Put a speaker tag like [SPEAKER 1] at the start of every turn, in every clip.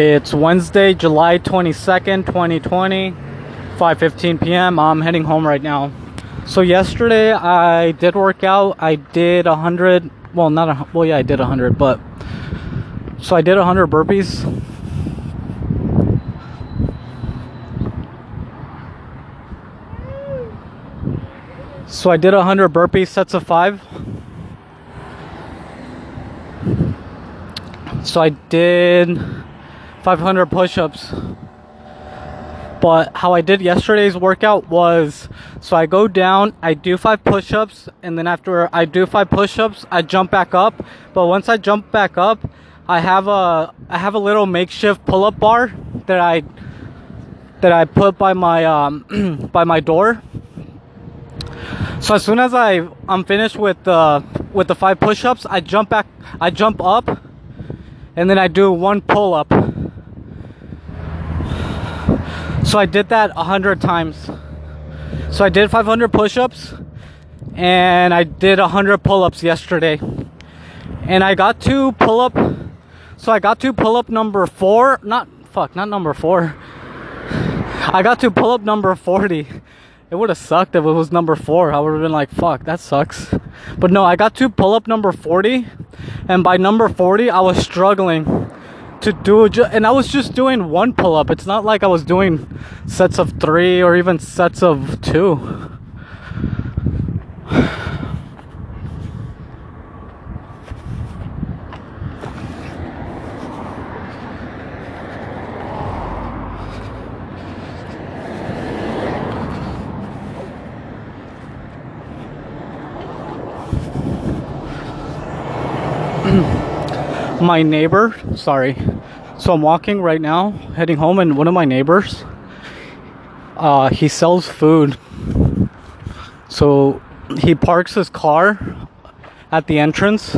[SPEAKER 1] It's Wednesday, July 22nd, 2020, 5:15 p.m. I'm heading home right now. So yesterday I did work out. I did a 100, well not a well yeah, I did a 100, but so I did a 100 burpees. So I did a 100 burpees sets of 5. So I did 500 push-ups but how I did yesterday's workout was so I go down, I do five push ups, and then after I do five push ups, I jump back up. But once I jump back up, I have a I have a little makeshift pull up bar that I that I put by my um, by my door. So as soon as I I'm finished with the with the five push ups, I jump back I jump up and then I do one pull up so I did that a hundred times. So I did 500 push-ups and I did 100 pull-ups yesterday. And I got to pull up so I got to pull up number 4, not fuck, not number 4. I got to pull up number 40. It would have sucked if it was number 4. I would have been like, fuck, that sucks. But no, I got to pull up number 40 and by number 40 I was struggling to do and I was just doing one pull up. It's not like I was doing sets of 3 or even sets of 2. My neighbor, sorry. So I'm walking right now, heading home, and one of my neighbors, uh, he sells food. So he parks his car at the entrance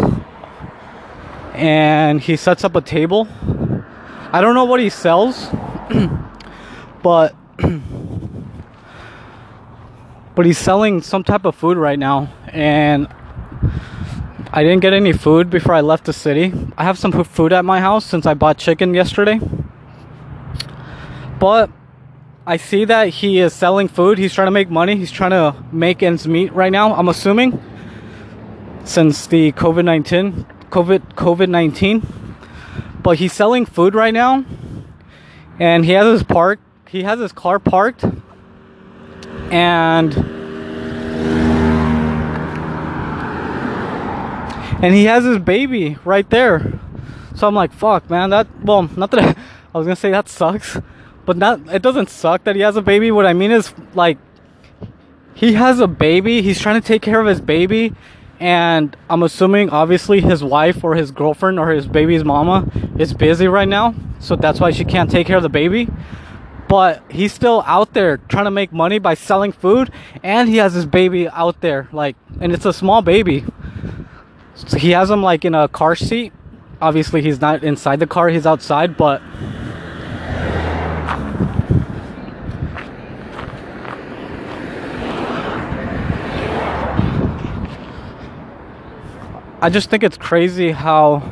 [SPEAKER 1] and he sets up a table. I don't know what he sells, but but he's selling some type of food right now and I didn't get any food before I left the city. I have some food at my house since I bought chicken yesterday. But I see that he is selling food. He's trying to make money. He's trying to make ends meet right now. I'm assuming since the COVID-19 COVID COVID-19. But he's selling food right now. And he has his park he has his car parked and and he has his baby right there. So I'm like, fuck, man. That well, not that I, I was gonna say that sucks, but not. It doesn't suck that he has a baby. What I mean is like, he has a baby. He's trying to take care of his baby, and I'm assuming obviously his wife or his girlfriend or his baby's mama is busy right now, so that's why she can't take care of the baby. But he's still out there trying to make money by selling food, and he has his baby out there, like, and it's a small baby. So he has him like in a car seat. Obviously, he's not inside the car, he's outside, but. I just think it's crazy how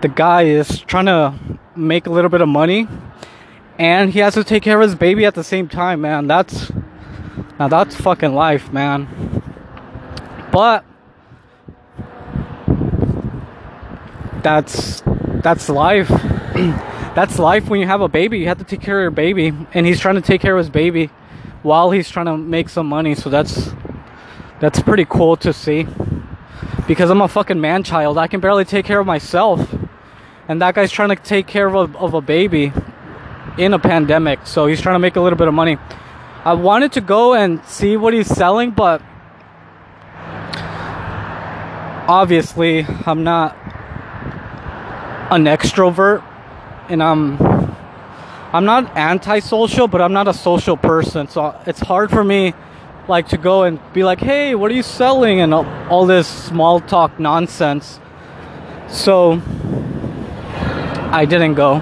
[SPEAKER 1] the guy is trying to make a little bit of money and he has to take care of his baby at the same time, man. That's now that's fucking life, man. But that's that's life. that's life when you have a baby. You have to take care of your baby, and he's trying to take care of his baby while he's trying to make some money. So that's that's pretty cool to see. Because I'm a fucking man child. I can barely take care of myself. And that guy's trying to take care of a, of a baby in a pandemic. So he's trying to make a little bit of money. I wanted to go and see what he's selling, but obviously I'm not an extrovert and I'm I'm not antisocial, but I'm not a social person. So it's hard for me like to go and be like, "Hey, what are you selling?" and all, all this small talk nonsense. So I didn't go.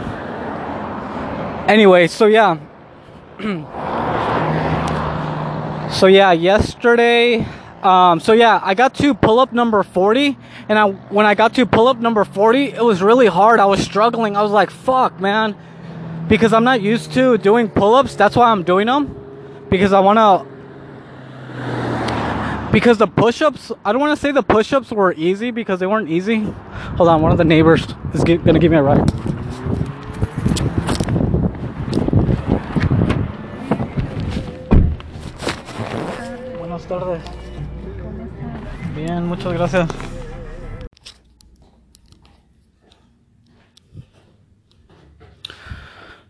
[SPEAKER 1] Anyway, so yeah. so yeah, yesterday Um, so yeah, I got to pull up number 40, and I when I got to pull up number 40, it was really hard. I was struggling. I was like, "Fuck, man," because I'm not used to doing pull-ups. That's why I'm doing them, because I want to. Because the push-ups, I don't want to say the push-ups were easy because they weren't easy. Hold on, one of the neighbors is gonna give me a ride. Buenas tardes. Bien, muchas gracias.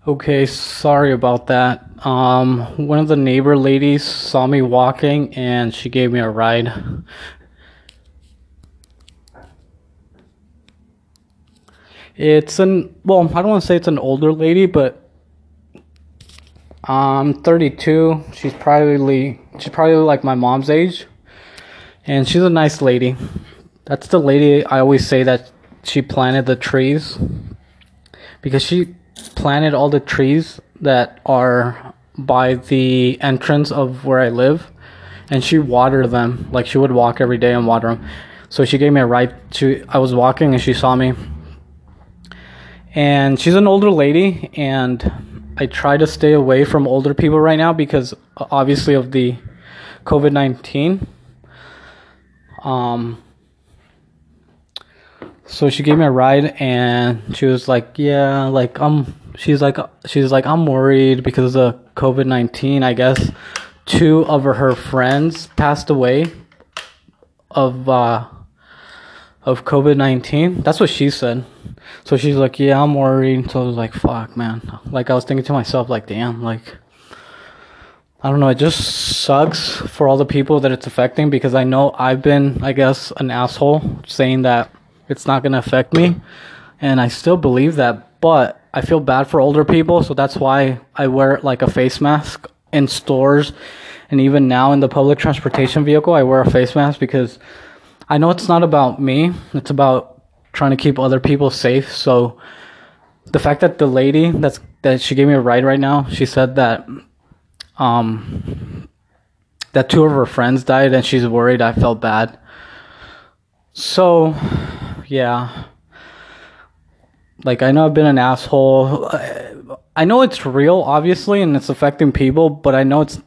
[SPEAKER 1] Okay, sorry about that. Um, one of the neighbor ladies saw me walking and she gave me a ride. It's an well, I don't want to say it's an older lady, but I'm 32. She's probably she's probably like my mom's age, and she's a nice lady. That's the lady I always say that she planted the trees because she planted all the trees that are by the entrance of where I live, and she watered them like she would walk every day and water them. So she gave me a ride. to. I was walking and she saw me, and she's an older lady, and I try to stay away from older people right now because obviously of the COVID nineteen. Um. So she gave me a ride, and she was like, "Yeah, like I'm." She's like, she's like, I'm worried because of COVID nineteen. I guess two of her, friends passed away of uh of COVID nineteen. That's what she said. So she's like, "Yeah, I'm worried." So I was like, "Fuck, man!" Like I was thinking to myself, like, "Damn!" Like I don't know. It just sucks for all the people that it's affecting because I know I've been, I guess, an asshole saying that it's not gonna affect me, and I still believe that. But I feel bad for older people, so that's why I wear like a face mask in stores, and even now in the public transportation vehicle, I wear a face mask because I know it's not about me. It's about trying to keep other people safe. So the fact that the lady that's that she gave me a ride right now, she said that um that two of her friends died and she's worried. I felt bad. So yeah. Like I know I've been an asshole. I know it's real obviously and it's affecting people, but I know it's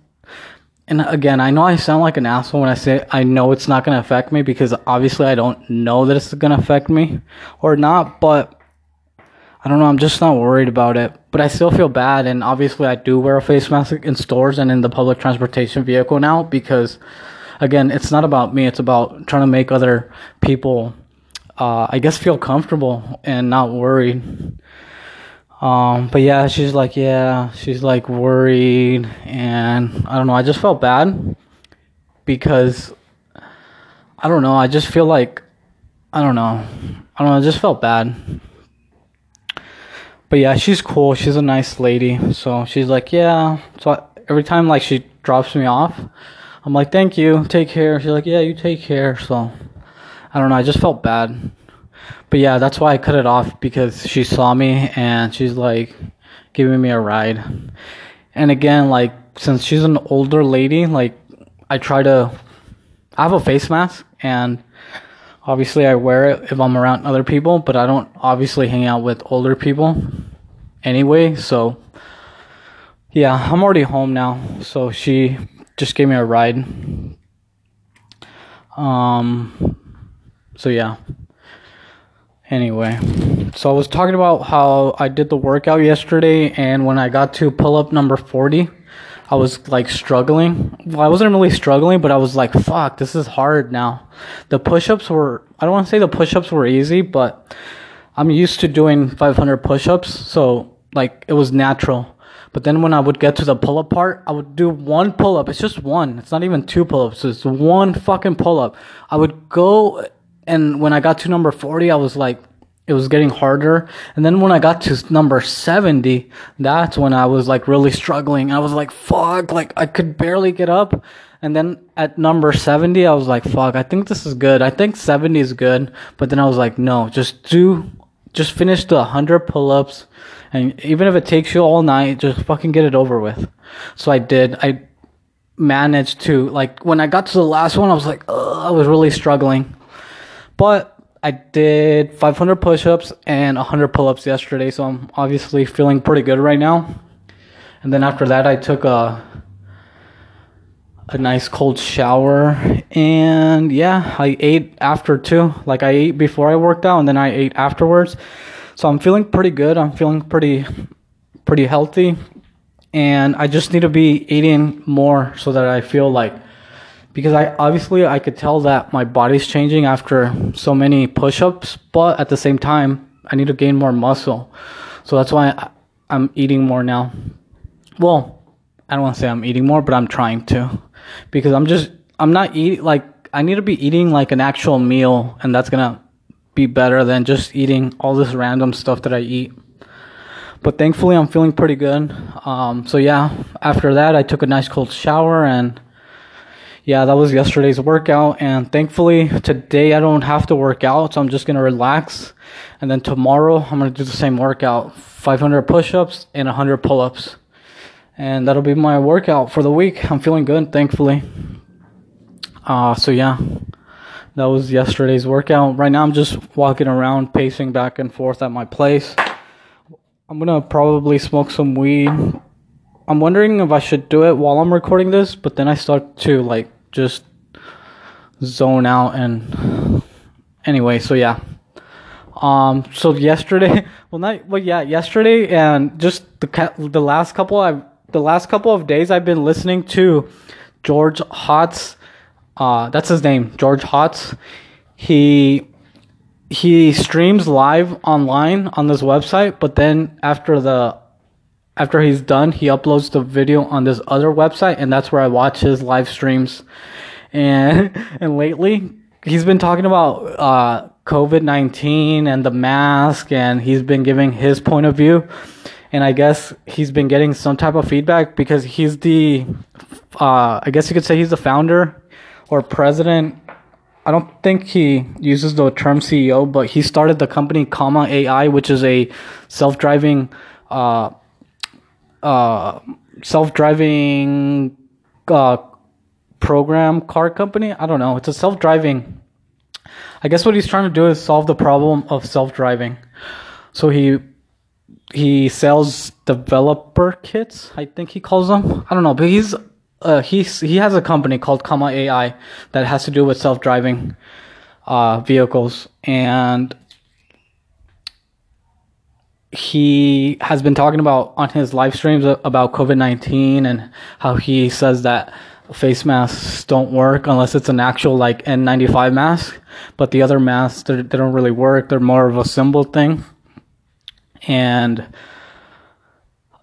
[SPEAKER 1] and again, I know I sound like an asshole when I say I know it's not going to affect me because obviously I don't know that it's going to affect me or not, but I don't know, I'm just not worried about it. But I still feel bad and obviously I do wear a face mask in stores and in the public transportation vehicle now because again, it's not about me, it's about trying to make other people uh, I guess feel comfortable and not worried. Um, but yeah, she's like, yeah, she's like worried, and I don't know. I just felt bad because I don't know. I just feel like I don't know. I don't know. I just felt bad. But yeah, she's cool. She's a nice lady. So she's like, yeah. So I, every time like she drops me off, I'm like, thank you, take care. She's like, yeah, you take care. So I don't know. I just felt bad but yeah, that's why I cut it off because she saw me and she's like giving me a ride. And again, like since she's an older lady, like I try to I have a face mask and obviously I wear it if I'm around other people, but I don't obviously hang out with older people anyway, so yeah, I'm already home now. So she just gave me a ride. Um so yeah. Anyway, so I was talking about how I did the workout yesterday, and when I got to pull up number 40, I was like struggling. Well, I wasn't really struggling, but I was like, fuck, this is hard now. The push ups were, I don't want to say the push ups were easy, but I'm used to doing 500 push ups, so like it was natural. But then when I would get to the pull up part, I would do one pull up. It's just one. It's not even two pull ups. It's one fucking pull up. I would go and when I got to number 40, I was like, it was getting harder. And then when I got to number 70, that's when I was like really struggling. I was like, fuck, like I could barely get up. And then at number 70, I was like, fuck, I think this is good. I think 70 is good. But then I was like, no, just do, just finish the 100 pull ups. And even if it takes you all night, just fucking get it over with. So I did. I, managed to like when I got to the last one, I was like, I was really struggling. But I did 500 push-ups and 100 pull-ups yesterday, so I'm obviously feeling pretty good right now. And then after that, I took a a nice cold shower and yeah, I ate after too. Like I ate before I worked out and then I ate afterwards. So I'm feeling pretty good. I'm feeling pretty pretty healthy and I just need to be eating more so that I feel like because I obviously I could tell that my body's changing after so many push-ups, but at the same time I need to gain more muscle. So that's why I'm eating more now. Well, I don't want to say I'm eating more, but I'm trying to because I'm just I'm not eating like I need to be eating like an actual meal and that's going to be better than just eating all this random stuff that I eat but thankfully I'm feeling pretty good. Um, so yeah, after that I took a nice cold shower and yeah, that was yesterday's workout. And thankfully today I don't have to work out, so I'm just gonna relax. And then tomorrow I'm gonna do the same workout: 500 push-ups and 100 pull-ups, and that'll be my workout for the week. I'm feeling good, thankfully. Uh, so yeah, that was yesterday's workout. Right now I'm just walking around, pacing back and forth at my place. I'm gonna probably smoke some weed. I'm wondering if I should do it while I'm recording this, but then I start to like just zone out and anyway, so yeah. Um so yesterday, well not well yeah, yesterday and just the the last couple I the last couple of days I've been listening to George Hotz uh that's his name, George Hotz. He he streams live online on this website, but then after the after he's done, he uploads the video on this other website, and that's where I watch his live streams. And and lately, he's been talking about uh, COVID nineteen and the mask, and he's been giving his point of view. And I guess he's been getting some type of feedback because he's the, uh, I guess you could say he's the founder or president I don't think he uses the term CEO, but he started the company Comma AI, which is a self-driving, uh, uh, self-driving uh, program car company. I don't know. It's a self-driving. I guess what he's trying to do is solve the problem of self-driving. So he he sells developer kits. I think he calls them. I don't know, but he's uh, he's he has a company called Comma AI that has to do with self driving uh, vehicles, and he has been talking about on his live streams about COVID nineteen and how he says that face masks don't work unless it's an actual like N95 mask, but the other masks they don't really work. They're more of a symbol thing, and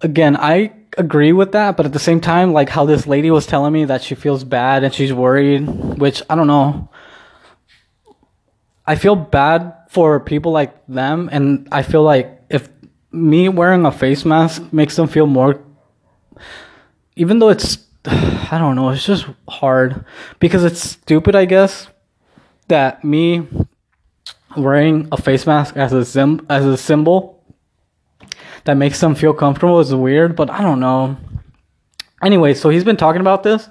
[SPEAKER 1] again, I agree with that, but at the same time, like how this lady was telling me that she feels bad and she's worried, which I don't know. I feel bad for people like them, and I feel like me wearing a face mask makes them feel more, even though it's, I don't know, it's just hard because it's stupid, I guess, that me wearing a face mask as a sim as a symbol that makes them feel comfortable is weird, but I don't know. Anyway, so he's been talking about this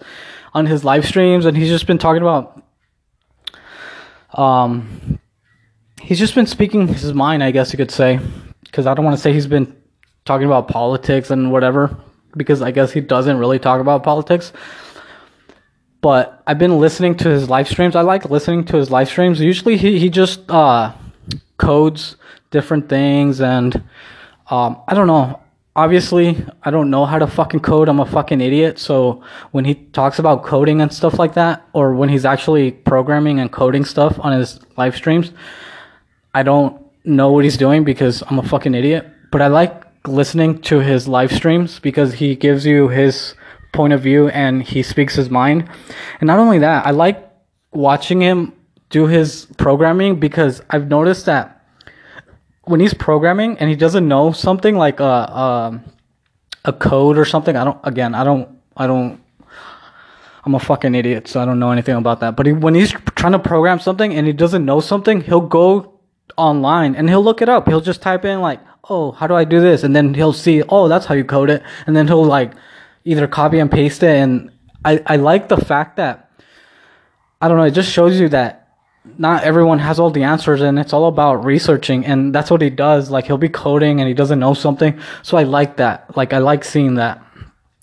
[SPEAKER 1] on his live streams, and he's just been talking about. Um, he's just been speaking his mind, I guess you could say, because I don't want to say he's been talking about politics and whatever, because I guess he doesn't really talk about politics. But I've been listening to his live streams. I like listening to his live streams. Usually, he he just uh, codes different things and um, I don't know. Obviously, I don't know how to fucking code. I'm a fucking idiot. So when he talks about coding and stuff like that, or when he's actually programming and coding stuff on his live streams, I don't know what he's doing because I'm a fucking idiot. But I like listening to his live streams because he gives you his point of view and he speaks his mind. And not only that, I like watching him do his programming because I've noticed that when he's programming and he doesn't know something like a a, a code or something, I don't. Again, I don't. I don't. I'm a fucking idiot, so I don't know anything about that. But he, when he's trying to program something and he doesn't know something, he'll go online and he'll look it up. He'll just type in like, "Oh, how do I do this?" And then he'll see, "Oh, that's how you code it." And then he'll like either copy and paste it and I I like the fact that I don't know. It just shows you that not everyone has all the answers, and it's all about researching, and that's what he does. Like he'll be coding and he doesn't know something, so I like that. Like I like seeing that.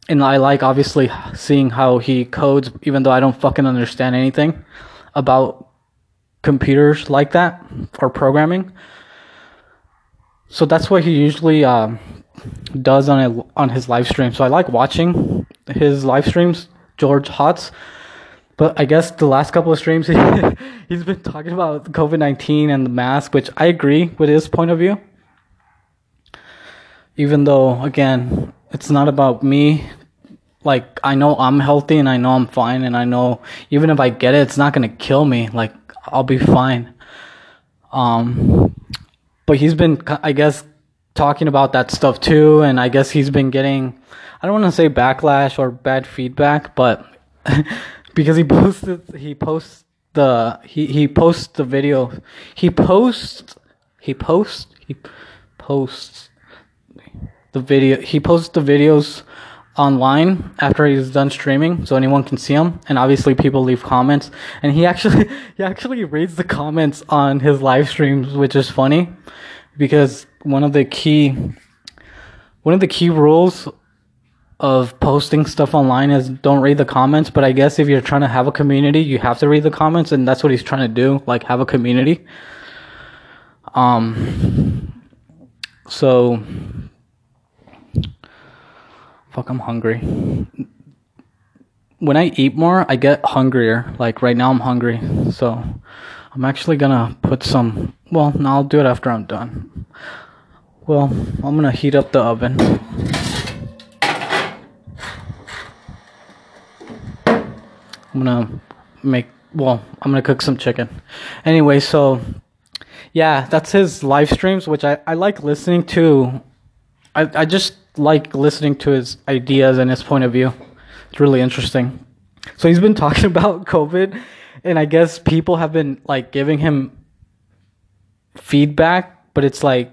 [SPEAKER 1] And I like obviously seeing how he codes, even though I don't fucking understand anything about computers like that or programming. So that's what he usually um, does on a, on his live stream. So I like watching his live streams, George Hotz. But I guess the last couple of streams he, he's been talking about COVID nineteen and the mask, which I agree with his point of view. Even though again, it's not about me. Like I know I'm healthy and I know I'm fine and I know even if I get it, it's not gonna kill me. Like I'll be fine. Um, but he's been, I guess, talking about that stuff too, and I guess he's been getting, I don't want to say backlash or bad feedback, but because he posted, he posts the, he he posts the video, he posts, he posts, he posts the video, he posts the videos online after he's done streaming so anyone can see him. And obviously people leave comments. And he actually he actually reads the comments on his live streams which is funny. Because one of the key one of the key rules of posting stuff online is don't read the comments. But i guess if you're trying to have a community you have to read the comments. And that's what he's trying to do like have a community. Um so Fuck, I'm hungry. When I eat more, I get hungrier. Like right now, I'm hungry. So I'm actually gonna put some. Well, no, I'll do it after I'm done. Well, I'm gonna heat up the oven. I'm gonna make. Well, I'm gonna cook some chicken. Anyway, so yeah, that's his live streams, which I, I like listening to. I, I just like listening to his ideas and his point of view. It's really interesting. So he's been talking about COVID, and I guess people have been like giving him feedback, but it's like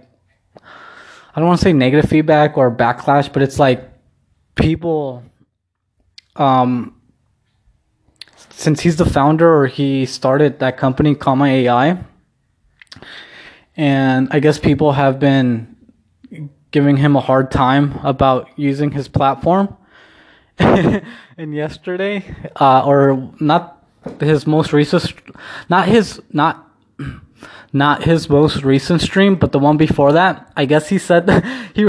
[SPEAKER 1] I don't want to say negative feedback or backlash, but it's like people um since he's the founder or he started that company Comma AI and I guess people have been giving him a hard time about using his platform. and yesterday, uh, or not his most recent, not his, not, not his most recent stream, but the one before that, I guess he said he,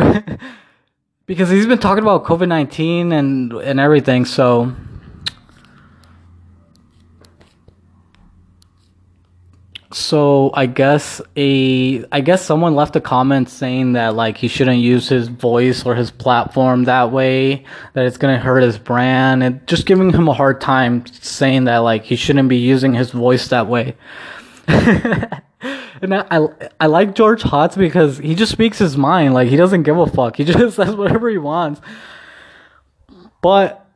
[SPEAKER 1] because he's been talking about COVID 19 and, and everything, so So I guess a I guess someone left a comment saying that like he shouldn't use his voice or his platform that way that it's gonna hurt his brand and just giving him a hard time saying that like he shouldn't be using his voice that way. and I, I, I like George Hotz because he just speaks his mind like he doesn't give a fuck he just says whatever he wants. But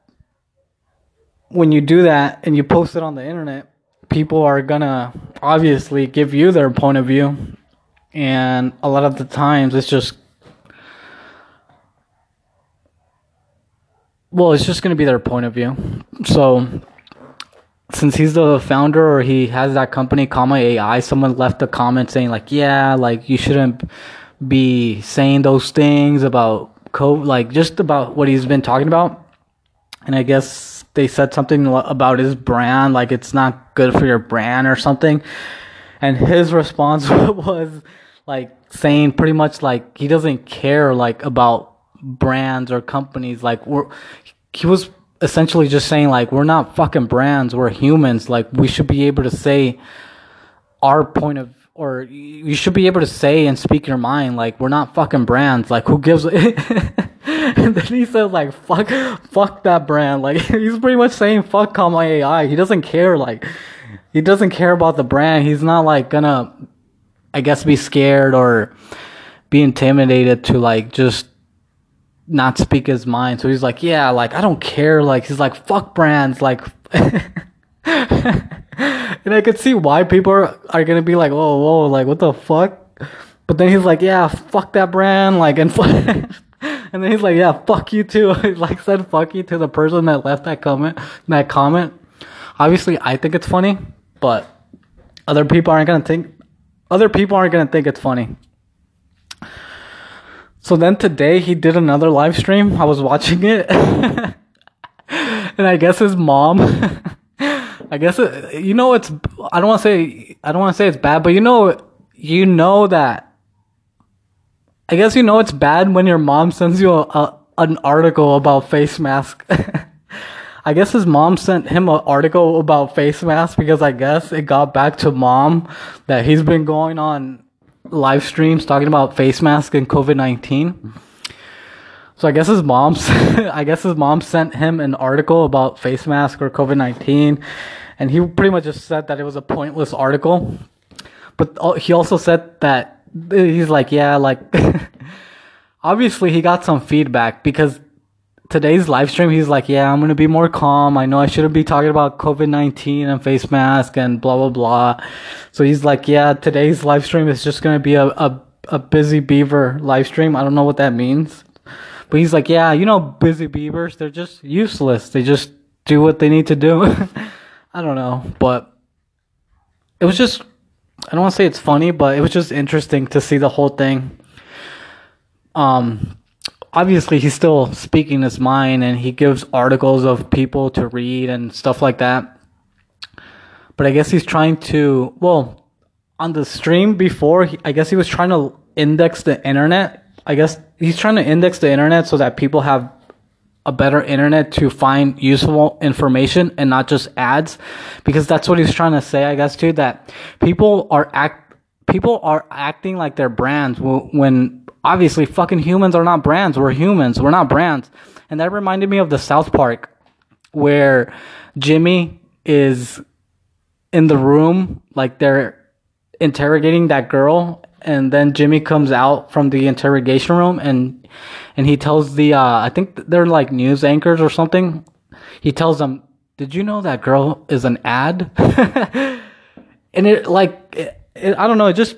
[SPEAKER 1] when you do that and you post it on the internet people are gonna obviously give you their point of view and a lot of the times it's just well it's just to be their point of view. So since he's the founder or he has that company comma ai someone left a comment saying like yeah like you shouldn't be saying those things about code like just about what he's been talking about. And i guess they said something about his brand, like it's not good for your brand or something. And his response was like saying pretty much like he doesn't care like about brands or companies. Like we're, he was essentially just saying like we're not fucking brands, we're humans. Like we should be able to say our point of or you should be able to say and speak your mind like we're not fucking brands like who gives and then he says like fuck fuck that brand. Like he's pretty much saying fuck comma ai he doesn't care like he doesn't care about the brand. He's not like gonna i guess be scared or be intimidated to like just not speak his mind. So he's like yeah like i don't care. Like he's like fuck brands. Like and I could see why people are, are gonna be like, "Oh, whoa, like what the fuck?" But then he's like, "Yeah, fuck that brand," like, and and then he's like, "Yeah, fuck you too." he like said "fuck you" to the person that left that comment. That comment. Obviously, I think it's funny, but other people aren't gonna think. Other people aren't gonna think it's funny. So then today he did another live stream. I was watching it, and I guess his mom. I guess it, you know it's. I don't want to say. I don't want to say it's bad, but you know, you know that. I guess you know it's bad when your mom sends you a, a an article about face mask. I guess his mom sent him an article about face masks because I guess it got back to mom that he's been going on live streams talking about face masks and COVID nineteen. So I guess his mom, I guess his mom sent him an article about face mask or COVID nineteen, and he pretty much just said that it was a pointless article. But he also said that he's like, yeah, like obviously he got some feedback because today's live stream, he's like, yeah, I'm gonna be more calm. I know I shouldn't be talking about COVID nineteen and face mask and blah blah blah. So he's like, yeah, today's live stream is just gonna be a a, a busy beaver live stream. I don't know what that means, but he's like, yeah, you know, busy beavers, they're just useless. They just do what they need to do. I don't know, but it was just. I don't want to say it's funny, but it was just interesting to see the whole thing. Um, obviously he's still speaking his mind and he gives articles of people to read and stuff like that. But I guess he's trying to, well, on the stream before, he, I guess he was trying to index the internet. I guess he's trying to index the internet so that people have a better internet to find useful information and not just ads because that's what he's trying to say i guess too that people are act people are acting like they're brands when obviously fucking humans are not brands. We're humans. We're not brands. And that reminded me of the South Park where Jimmy is in the room, like they're interrogating that girl, and then Jimmy comes out from the interrogation room and and he tells the uh, I think they're like news anchors or something. He tells them, "Did you know that girl is an ad?" and it like it, it, I don't know, it just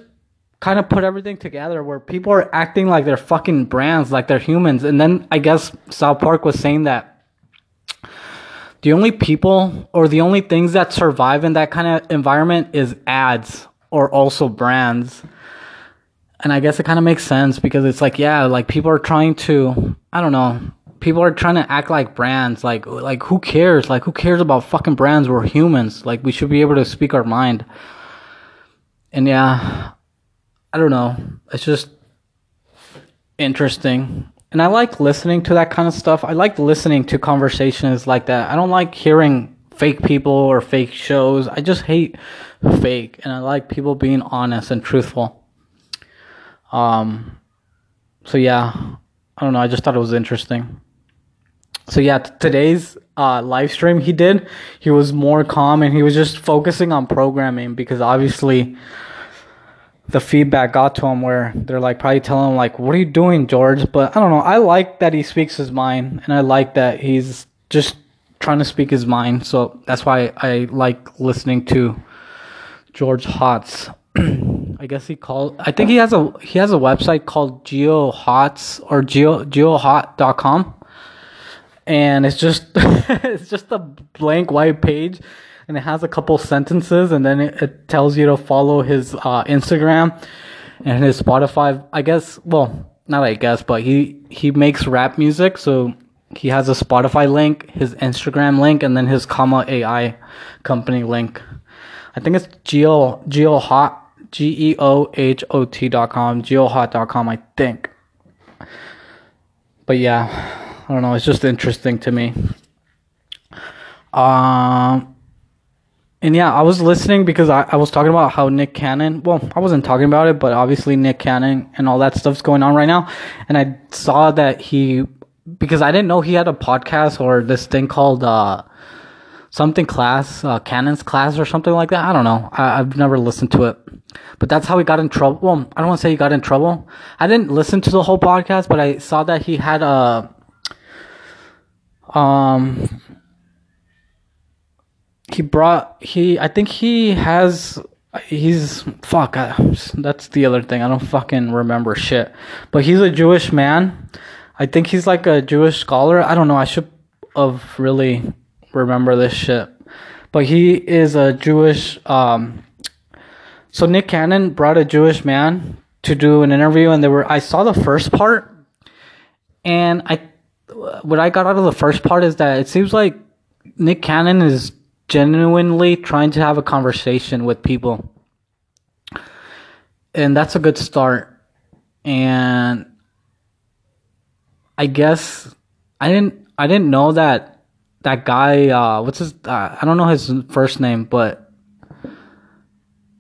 [SPEAKER 1] kind of put everything together where people are acting like they're fucking brands, like they're humans. And then I guess South Park was saying that the only people or the only things that survive in that kind of environment is ads or also brands. And I guess it kind of makes sense because it's like, yeah, like people are trying to, I don't know, people are trying to act like brands. Like, like who cares? Like, who cares about fucking brands? We're humans. Like, we should be able to speak our mind. And yeah, I don't know. It's just interesting. And I like listening to that kind of stuff. I like listening to conversations like that. I don't like hearing fake people or fake shows. I just hate fake and I like people being honest and truthful. Um so yeah, I don't know, I just thought it was interesting. So yeah, t- today's uh, live stream he did, he was more calm and he was just focusing on programming because obviously the feedback got to him where they're like probably telling him like what are you doing george? But i don't know i like that he speaks his mind and i like that he's just trying to speak his mind. So that's why i like listening to george hotz i guess he called i think he has a he has a website called GeoHots or geo geohot.com and it's just it's just a blank white page and it has a couple sentences and then it, it tells you to follow his uh, Instagram and his Spotify. I guess, well, not I guess, but he he makes rap music, so he has a Spotify link, his Instagram link, and then his comma AI company link. I think it's geo geohot g e o h o t dot com geohot dot com. I think. But yeah, I don't know. It's just interesting to me. Um and yeah, I was listening because I, I was talking about how Nick Cannon, well, I wasn't talking about it, but obviously Nick Cannon and all that stuff's going on right now. And I saw that he, because I didn't know he had a podcast or this thing called, uh, something class, uh, Cannon's class or something like that. I don't know. I, I've never listened to it. But that's how he got in trouble. Well, I don't want to say he got in trouble. I didn't listen to the whole podcast, but I saw that he had a, um, he brought he I think he has he's fuck I, that's the other thing I don't fucking remember shit but he's a Jewish man I think he's like a Jewish scholar. I don't know. I should have really remember this shit, but he is a Jewish. Um, so Nick Cannon brought a Jewish man to do an interview, and they were. I saw the first part, and I what I got out of the first part is that it seems like Nick Cannon is genuinely trying to have a conversation with people. And that's a good start. And I guess I didn't I didn't know that that guy uh what's his uh, I don't know his first name but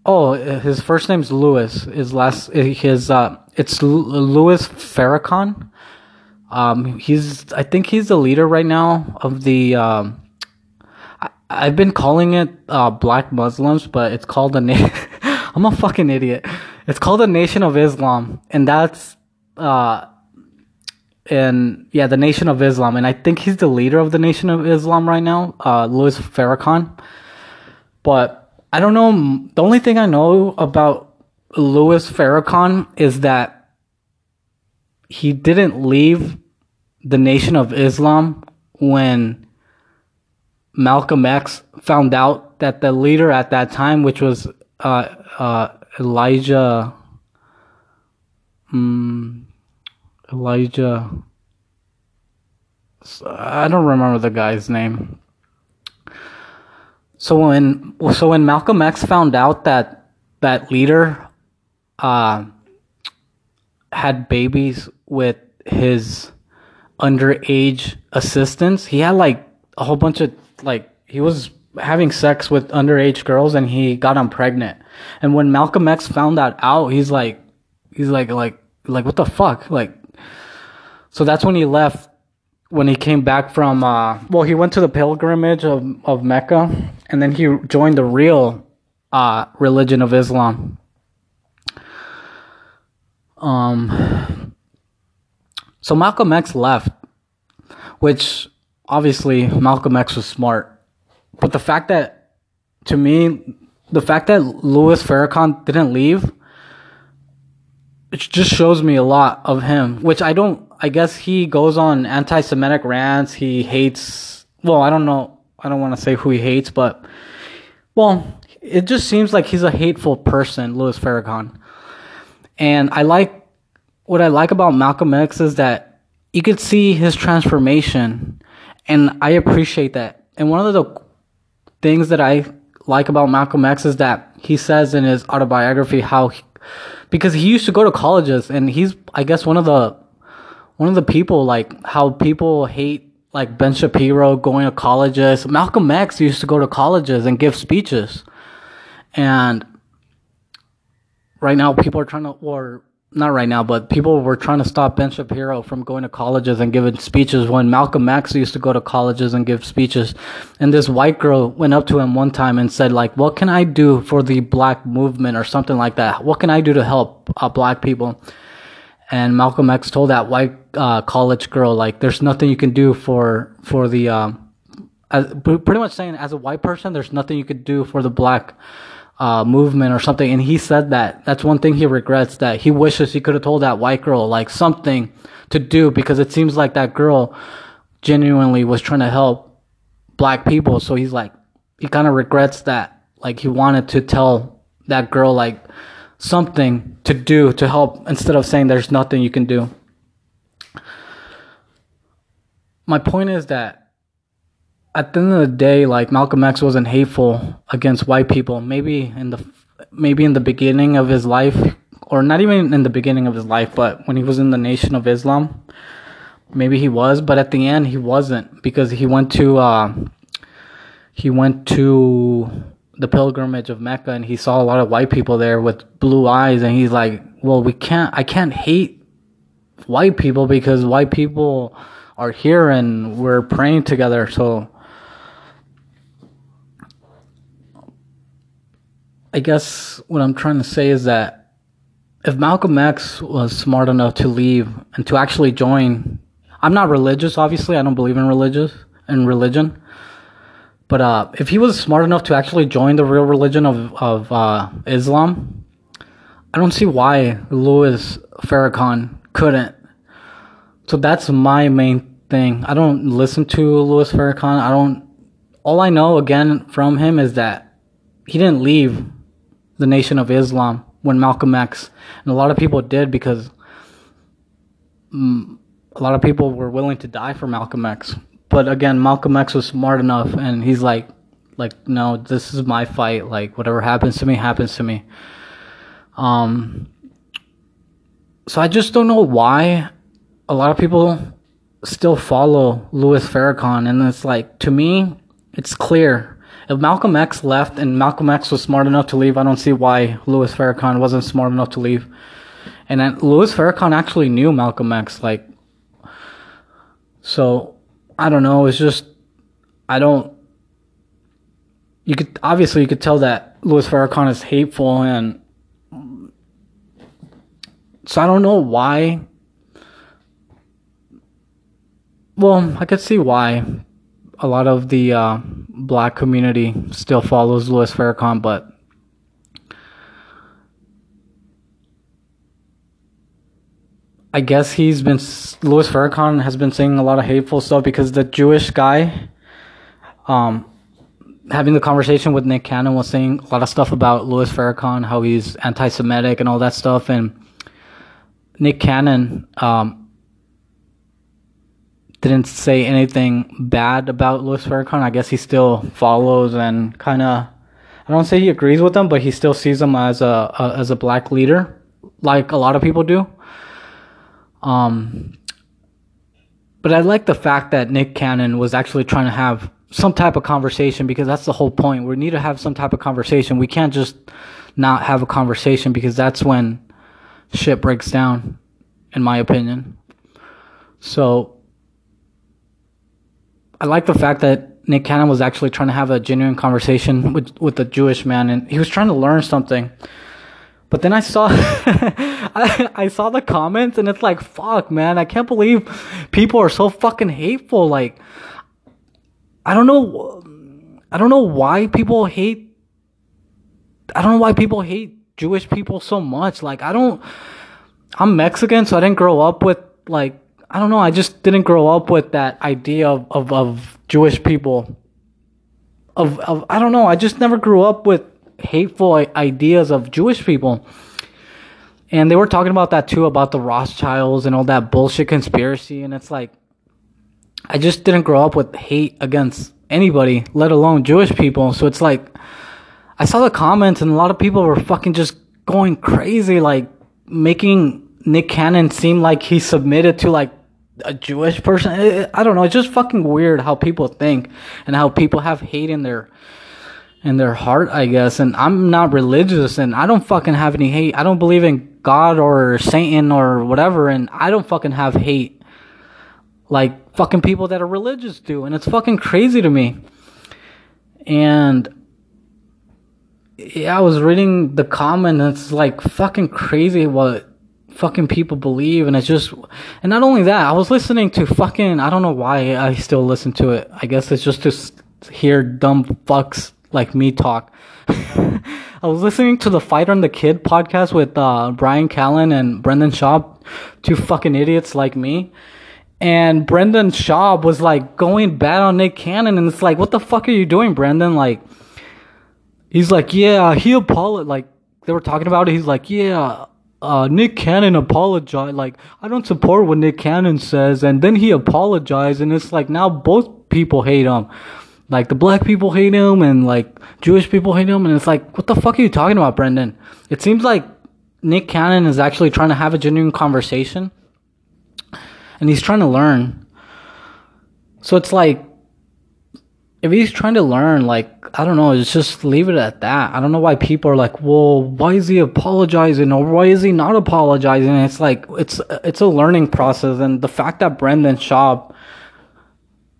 [SPEAKER 1] oh his first name's Louis. his last his uh it's Louis Farrakhan um, he's I think he's the leader right now of the. Um, I, have been calling it uh, Black Muslims, but it's called the. Na- I'm a fucking idiot. It's called the Nation of Islam, and that's uh, and yeah, the Nation of Islam, and I think he's the leader of the Nation of Islam right now, uh, Louis Farrakhan. But I don't know. The only thing I know about Louis Farrakhan is that he didn't leave the Nation of Islam when Malcolm X found out that the leader at that time, which was uh, uh, Elijah, um, Elijah, I don't remember the guy's name. So when so when Malcolm X found out that that leader uh, had babies with his underage assistants. He had like a whole bunch of like he was having sex with underage girls and he got them pregnant. And when Malcolm X found that out, he's like he's like like like what the fuck? Like so that's when he left when he came back from uh well he went to the pilgrimage of of Mecca and then he joined the real uh religion of Islam. Um so Malcolm X left, which obviously Malcolm X was smart. But the fact that, to me, the fact that Louis Farrakhan didn't leave, it just shows me a lot of him, which I don't, I guess he goes on anti Semitic rants. He hates, well, I don't know, I don't want to say who he hates, but, well, it just seems like he's a hateful person, Louis Farrakhan. And I like what I like about Malcolm X is that you could see his transformation, and I appreciate that. And one of the things that I like about Malcolm X is that he says in his autobiography how, he, because he used to go to colleges, and he's I guess one of the one of the people like how people hate like Ben Shapiro going to colleges. Malcolm X used to go to colleges and give speeches, and right now people are trying to or not right now, but people were trying to stop Ben Shapiro from going to colleges and giving speeches when Malcolm X used to go to colleges and give speeches. And this white girl went up to him one time and said, like, what can I do for the black movement or something like that? What can I do to help uh, black people? And Malcolm X told that white uh, college girl, like, there's nothing you can do for, for the, um, as, pretty much saying as a white person, there's nothing you could do for the black uh, movement or something. And he said that that's one thing he regrets that he wishes he could have told that white girl like something to do because it seems like that girl genuinely was trying to help black people. So he's like, he kind of regrets that. Like he wanted to tell that girl like something to do to help instead of saying there's nothing you can do. My point is that at the end of the day, like Malcolm X wasn't hateful against white people. Maybe in the maybe in the beginning of his life, or not even in the beginning of his life, but when he was in the Nation of Islam, maybe he was. But at the end, he wasn't because he went to uh, he went to the pilgrimage of Mecca and he saw a lot of white people there with blue eyes, and he's like, "Well, we can't. I can't hate white people because white people." are here and we're praying together so I guess what I'm trying to say is that if Malcolm X was smart enough to leave and to actually join, I'm not religious, obviously. I don't believe in religious in religion. But uh, if he was smart enough to actually join the real religion of of uh, Islam, I don't see why Louis Farrakhan couldn't. so that's my main thing. I don't listen to Louis Farrakhan. I don't. All I know again from him is that he didn't leave the Nation of Islam when Malcolm X, and a lot of people did because mm, a lot of people were willing to die for Malcolm X. But again, Malcolm X was smart enough, and he's like, like, no, this is my fight. Like, whatever happens to me, happens to me. Um. So I just don't know why a lot of people still follow Louis Farrakhan, and it's like to me, it's clear. If Malcolm X left and Malcolm X was smart enough to leave, I don't see why Louis Farrakhan wasn't smart enough to leave. And then Louis Farrakhan actually knew Malcolm X, like. So, I don't know. It's just, I don't. You could obviously you could tell that Louis Farrakhan is hateful, and so I don't know why well, I could see why a lot of the uh, black community still follows Louis Farrakhan, but I guess he's been Louis Farrakhan has been saying a lot of hateful stuff because the Jewish guy, um, having the conversation with Nick Cannon was saying a lot of stuff about Louis Farrakhan, how he's anti-Semitic and all that stuff, and Nick Cannon, um, didn't say anything bad about Louis Farrakhan. I guess he still follows and kind of. I don't say he agrees with them, but he still sees them as a, a, as a black leader, like a lot of people do. Um, but I like the fact that Nick Cannon was actually trying to have some type of conversation because that's the whole point. We need to have some type of conversation. We can't just not have a conversation because that's when shit breaks down, in my opinion. So I like the fact that Nick Cannon was actually trying to have a genuine conversation with with the Jewish man, and he was trying to learn something. But then I saw, I, I saw the comments, and it's like, fuck, man, I can't believe people are so fucking hateful. Like, I don't know, I don't know why people hate. I don't know why people hate Jewish people so much. Like, I don't. I'm Mexican, so I didn't grow up with like I don't know. I just didn't grow up with that idea of, of, of Jewish people. Of, of I don't know. I just never grew up with hateful ideas of Jewish people. And they were talking about that too, about the Rothschilds and all that bullshit conspiracy. And it's like, I just didn't grow up with hate against anybody, let alone Jewish people. So it's like, I saw the comments and a lot of people were fucking just going crazy, like making Nick Cannon seem like he submitted to like a Jewish person. I don't know. It's just fucking weird how people think and how people have hate in their in their heart, I guess. And I'm not religious and I don't fucking have any hate. I don't believe in God or Satan or whatever and I don't fucking have hate like fucking people that are religious do and it's fucking crazy to me. And yeah, I was reading the comment and it's like fucking crazy what fucking people believe and it's just and not only that i was listening to fucking i don't know why i still listen to it. I guess it's just to hear dumb fucks like me talk. I was listening to the fighter and the kid podcast with uh, bryan callen and brendan schaub two fucking idiots like me. And brendan schaub was like going bad on nick cannon and it's like what the fuck are you doing brendan? Like he's like yeah he apologized like they were talking about it he's like yeah uh, Nick Cannon apologized. Like, I don't support what Nick Cannon says. And then he apologized. And it's like now both people hate him. Like, the black people hate him and like Jewish people hate him. And it's like, what the fuck are you talking about, Brendan? It seems like Nick Cannon is actually trying to have a genuine conversation. And he's trying to learn. So it's like, if he's trying to learn, like, I don't know, it's just leave it at that. I don't know why people are like, well, why is he apologizing or why is he not apologizing? It's like, it's, it's a learning process. And the fact that Brendan Schaub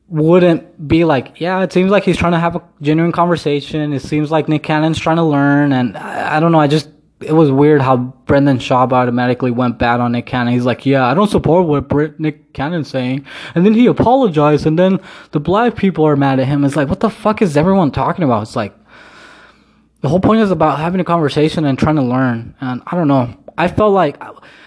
[SPEAKER 1] wouldn't be like, yeah, it seems like he's trying to have a genuine conversation. It seems like Nick Cannon's trying to learn. And I, I don't know, I just, it was weird how Brendan Schaub automatically went bad on Nick Cannon. He's like, yeah, I don't support what Brit- Nick Cannon's saying. And then he apologized, and then the black people are mad at him. It's like, what the fuck is everyone talking about? It's like, the whole point is about having a conversation and trying to learn. And I don't know. I felt like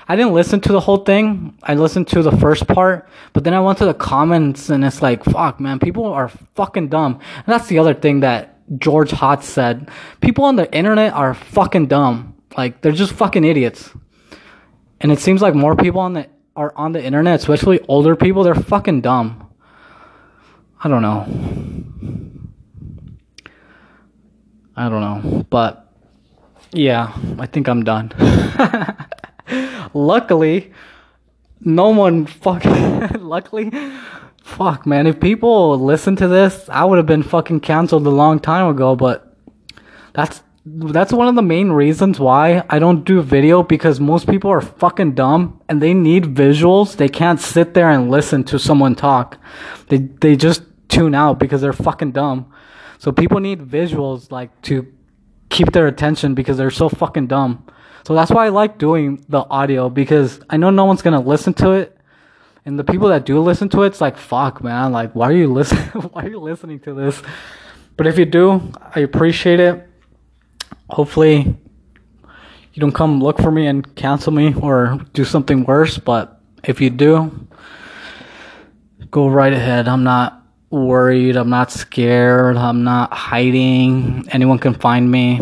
[SPEAKER 1] I didn't listen to the whole thing. I listened to the first part, but then I went to the comments and it's like, fuck, man, people are fucking dumb. And that's the other thing that George Hotz said. People on the internet are fucking dumb. Like they're just fucking idiots. And it seems like more people on the are on the internet, especially older people, they're fucking dumb. I don't know. I don't know. But yeah, I think I'm done. luckily, no one fucking luckily fuck man, if people listen to this, I would have been fucking canceled a long time ago, but that's that's one of the main reasons why I don't do video because most people are fucking dumb and they need visuals. They can't sit there and listen to someone talk. They they just tune out because they're fucking dumb. So people need visuals like to keep their attention because they're so fucking dumb. So that's why I like doing the audio because I know no one's gonna listen to it. And the people that do listen to it, it's like fuck man, like why are you listening why are you listening to this? But if you do, I appreciate it hopefully you don't come look for me and cancel me or do something worse. But if you do, go right ahead. I'm not worried. I'm not scared. I'm not hiding. Anyone can find me.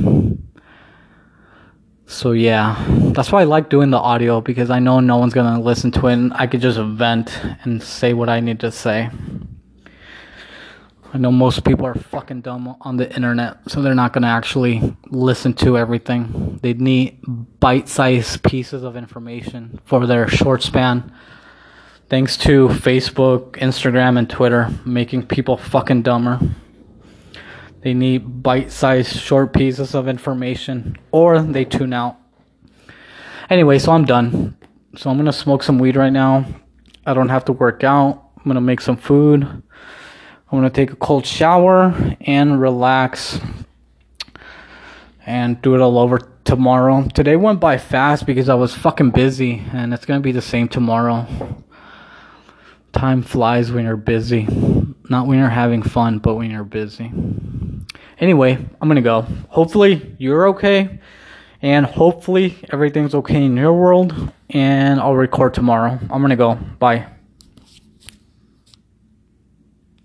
[SPEAKER 1] So yeah, that's why I like doing the audio because I know no one's gonna listen to it and I could just vent and say what I need to say. I know most people are fucking dumb on the internet, so they're not gonna actually listen to everything. They need bite sized pieces of information for their short span. Thanks to Facebook, Instagram, and Twitter making people fucking dumber. They need bite sized short pieces of information or they tune out. Anyway, so I'm done. So I'm gonna smoke some weed right now. I don't have to work out. I'm gonna make some food. I'm gonna take a cold shower and relax and do it all over tomorrow. Today went by fast because I was fucking busy, and it's gonna be the same tomorrow. Time flies when you're busy. Not when you're having fun, but when you're busy. Anyway, I'm gonna go. Hopefully, you're okay, and hopefully, everything's okay in your world, and I'll record tomorrow. I'm gonna go. Bye.